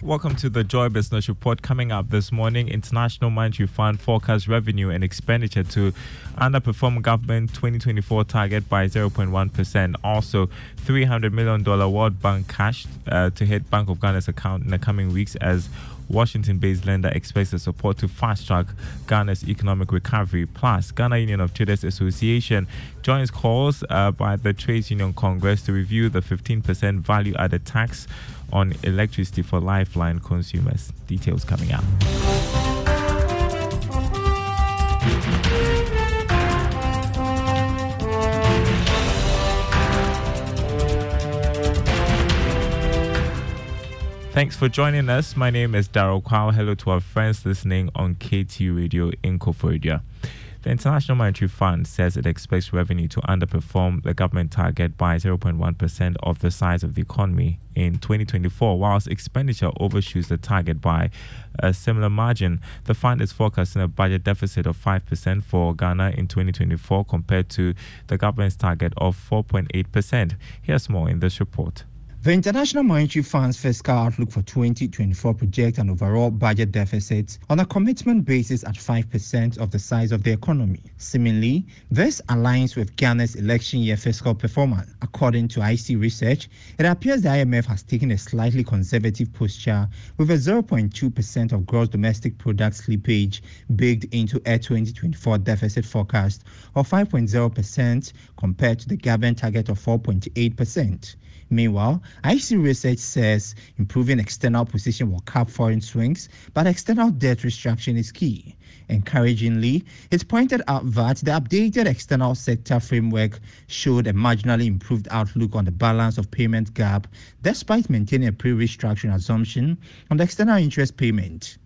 Welcome to the Joy Business Report. Coming up this morning, International Monetary Fund forecast revenue and expenditure to underperform government 2024 target by 0.1%. Also, $300 million World Bank cash uh, to hit Bank of Ghana's account in the coming weeks as Washington based lender expects the support to fast track Ghana's economic recovery. Plus, Ghana Union of Traders Association joins calls uh, by the Trades Union Congress to review the 15% value added tax on electricity for lifeline consumers. Details coming up. Thanks for joining us. My name is Daryl Kwao. Hello to our friends listening on KT Radio in Koforidua. The International Monetary Fund says it expects revenue to underperform the government target by 0.1% of the size of the economy in 2024, whilst expenditure overshoots the target by a similar margin. The fund is forecasting a budget deficit of 5% for Ghana in 2024 compared to the government's target of 4.8%. Here's more in this report. The International Monetary Fund's fiscal outlook for 2024 projects an overall budget deficit on a commitment basis at 5% of the size of the economy. Seemingly, this aligns with Ghana's election year fiscal performance. According to IC research, it appears the IMF has taken a slightly conservative posture with a 0.2% of gross domestic product slippage baked into a 2024 deficit forecast of 5.0% compared to the government target of 4.8%. Meanwhile, IC research says improving external position will cap foreign swings, but external debt restructuring is key. Encouragingly, it pointed out that the updated external sector framework showed a marginally improved outlook on the balance of payment gap, despite maintaining a pre-restructuring assumption on the external interest payment.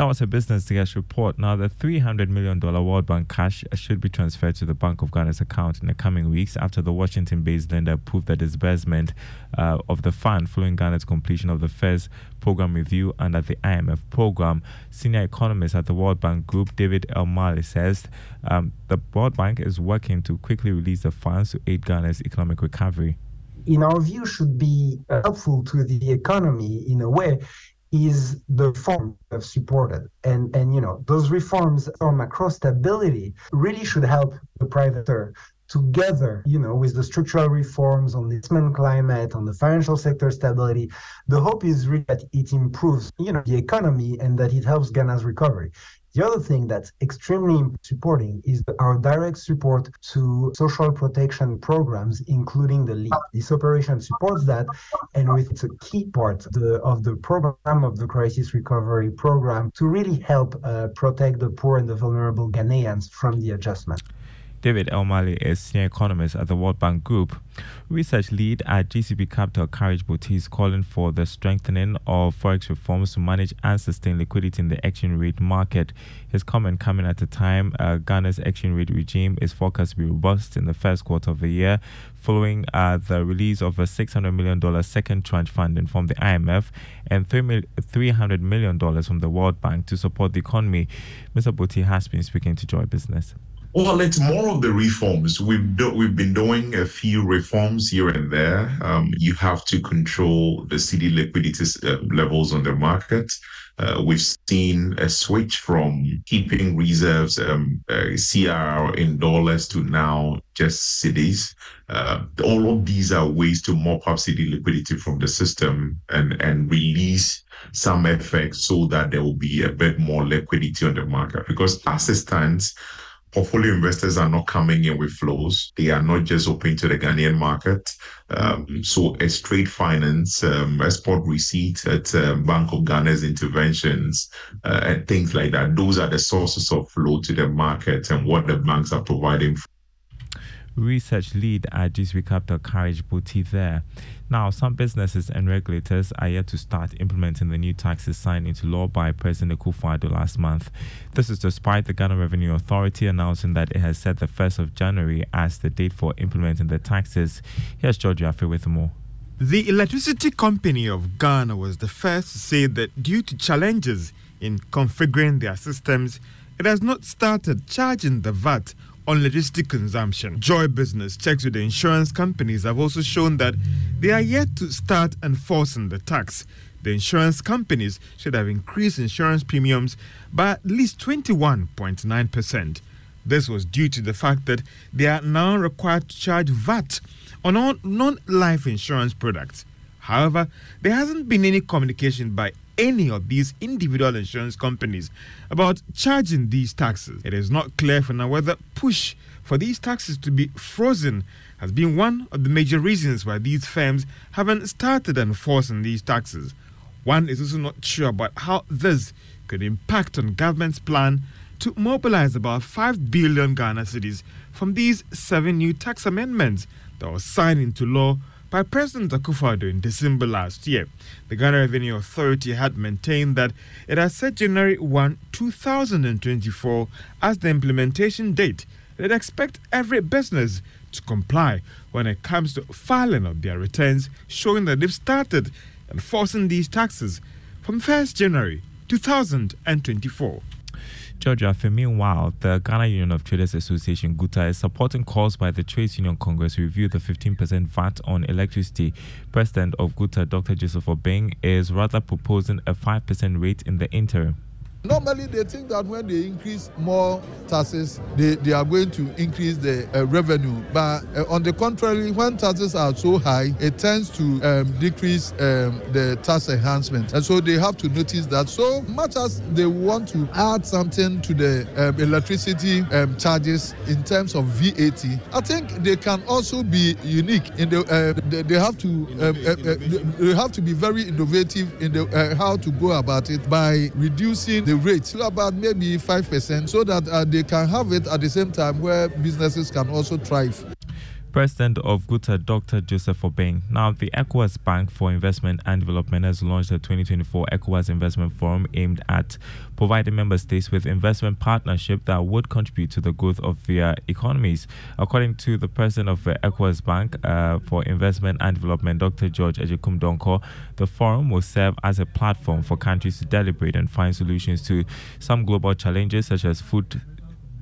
That was a business desk report. Now, the $300 million World Bank cash should be transferred to the Bank of Ghana's account in the coming weeks after the Washington based lender approved the disbursement uh, of the fund following Ghana's completion of the first program review under the IMF program. Senior economist at the World Bank Group, David Elmali, says um, the World Bank is working to quickly release the funds to aid Ghana's economic recovery in our view, should be helpful to the economy in a way is the reform have supported. And, and you know, those reforms for macro stability really should help the private sector together, you know, with the structural reforms on the investment climate, on the financial sector stability. The hope is really that it improves, you know, the economy and that it helps Ghana's recovery. The other thing that's extremely supporting is our direct support to social protection programs, including the LEAP. This operation supports that, and with it's a key part of the, of the program of the crisis recovery program to really help uh, protect the poor and the vulnerable Ghanaians from the adjustment. David Elmali is senior economist at the World Bank Group. Research lead at GCB Capital, Courage Boti, is calling for the strengthening of forex reforms to manage and sustain liquidity in the exchange rate market. His comment coming at a time uh, Ghana's exchange rate regime is forecast to be robust in the first quarter of the year, following uh, the release of a $600 million second tranche funding from the IMF and $300 million from the World Bank to support the economy. Mr. Boti has been speaking to Joy Business. Well, it's more of the reforms. We've do, we've been doing a few reforms here and there. Um, you have to control the cedi liquidity uh, levels on the market. Uh, we've seen a switch from keeping reserves um, uh, CRR in dollars to now just cedis. Uh, all of these are ways to mop up cedi liquidity from the system and and release some FX so that there will be a bit more liquidity on the market. Because as it stands portfolio investors are not coming in with flows. They are not just open to the Ghanaian market. Um, so as trade finance, um, export receipts at uh, Bank of Ghana's interventions uh, and things like that, those are the sources of flow to the market and what the banks are providing. Research lead at GCB Capital Courage Boti there. Now, some businesses and regulators are yet to start implementing the new taxes signed into law by President Akufo-Addo last month. This is despite the Ghana Revenue Authority announcing that it has set the 1st of January as the date for implementing the taxes. Here's George Yaffe with more. The Electricity Company of Ghana was the first to say that due to challenges in configuring their systems, it has not started charging the VAT on electricity consumption. Joy Business checks with the insurance companies have also shown that they are yet to start enforcing the tax. The insurance companies should have increased insurance premiums by at least 21.9%. This was due to the fact that they are now required to charge VAT on all non life insurance products. However, there hasn't been any communication by any of these individual insurance companies about charging these taxes. It is not clear for now whether push for these taxes to be frozen has been one of the major reasons why these firms haven't started enforcing these taxes. One is also not sure about how this could impact on government's plan to mobilize about 5 billion Ghana cedis from these seven new tax amendments that were signed into law by President Akufo-Addo in December last year. The Ghana Revenue Authority had maintained that it has set January 1, 2024 as the implementation date. It expects every business to comply when it comes to filing of their returns, showing that they've started enforcing these taxes from 1st January 2024. Georgia, for meanwhile, the Ghana Union of Traders Association, GUTA, is supporting calls by the Trades Union Congress to review the 15% VAT on electricity. President of GUTA, Dr. Joseph Obeng, is rather proposing a 5% rate in the interim. Normally, they think that when they increase more taxes, they, they are going to increase the uh, revenue. But uh, on the contrary, when taxes are so high, it tends to um, decrease um, the tax enhancement. And so they have to notice that. So much as they want to add something to the um, electricity um, charges in terms of VAT, I think they can also be unique in the. Uh, they, they, have to. Um, uh, uh, they have to be very innovative in the uh, how to go about it by reducing the rate about maybe 5% so that uh, they can have it at the same time where businesses can also thrive. President of GUTA, Dr. Joseph Obeng. Now, the ECOWAS Bank for Investment and Development has launched the 2024 ECOWAS Investment Forum aimed at providing member states with investment partnership that would contribute to the growth of their economies. According to the president of the ECOWAS Bank uh, for Investment and Development, Dr. George Agyekum Donkor, the forum will serve as a platform for countries to deliberate and find solutions to some global challenges such as food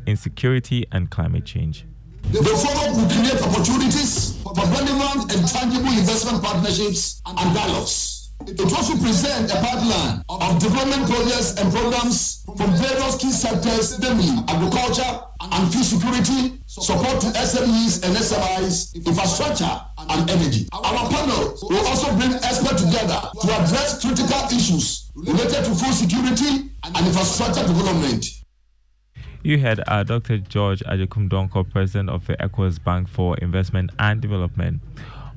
insecurity and climate change. The forum will create opportunities for relevant and tangible investment partnerships and dialogues. It also presents a pipeline of development projects and programs from various key sectors, namely agriculture and food security, support to SMEs and SMIs, infrastructure, and energy. Our panel will also bring experts together to address critical issues related to food security and infrastructure development. You had uh, Dr. George Agyekum Donkor, president of the ECOWAS Bank for Investment and Development.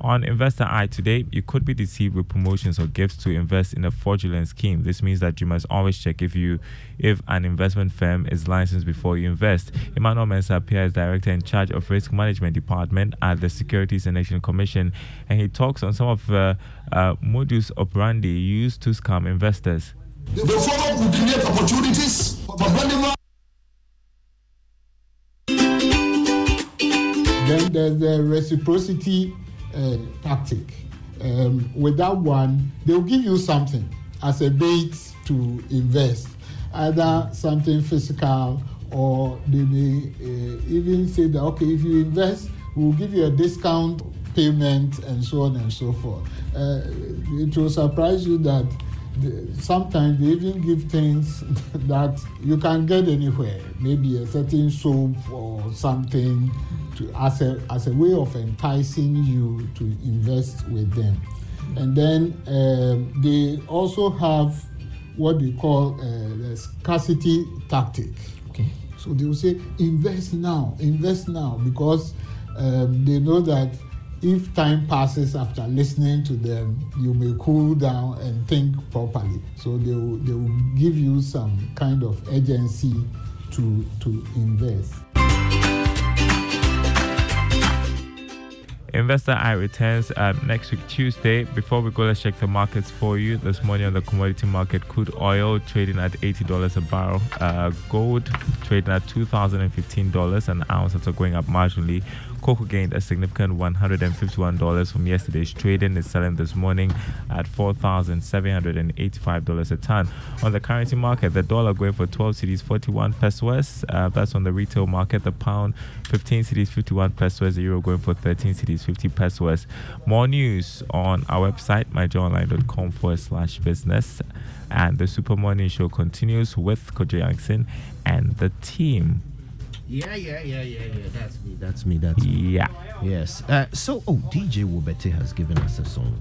On Investor Eye today, you could be deceived with promotions or gifts to invest in a fraudulent scheme. This means that you must always check if you if an investment firm is licensed before you invest. Emmanuel Mensah appears director in charge of risk management department at the Securities and Exchange Commission, and he talks on some of the uh, modus operandi used to scam investors. The forum will create opportunities for Then there's the reciprocity uh, tactic. Um, with that one, they'll give you something as a bait to invest, either something physical or they may uh, even say that, okay, if you invest, we'll give you a discount payment and so on and so forth. Uh, it will surprise you that sometimes they even give things that you can get anywhere. Maybe a certain soap or something to as a as a way of enticing you to invest with them. And then um, they also have what they call uh, the scarcity tactic. Okay. So they will say invest now invest now because um, they know that if time passes after listening to them, you may cool down and think properly. So they will, they will give you some kind of agency to, to invest. Investor Eye returns um, next week, Tuesday. Before we go, let's check the markets for you. This morning on the commodity market, crude oil trading at $80 a barrel, uh, gold trading at $2,015 an ounce, that's going up marginally. Cocoa gained a significant $151 from yesterday's trading. It's selling this morning at $4,785 a ton. On the currency market, the dollar going for 12 cedis 41 pesewas. Uh, that's on the retail market. The pound 15 cedis 51 pesewas. The euro going for 13 cedis 50 pesewas. More news on our website, myjoyonline.com forward slash business. And the Super Morning Show continues with Kojo Yankson and the team. Yeah, yeah, yeah, yeah, yeah. That's me. That's me. That's me. Yeah. Yes. Uh, so, oh, DJ Wobete has given us a song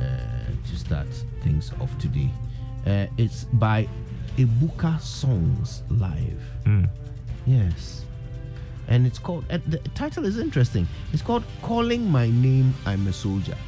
uh, to start things off today. Uh, it's by Ebuka Songs Live. Mm. Yes. And it's called, the title is interesting. It's called Calling My Name, I'm a Soldier.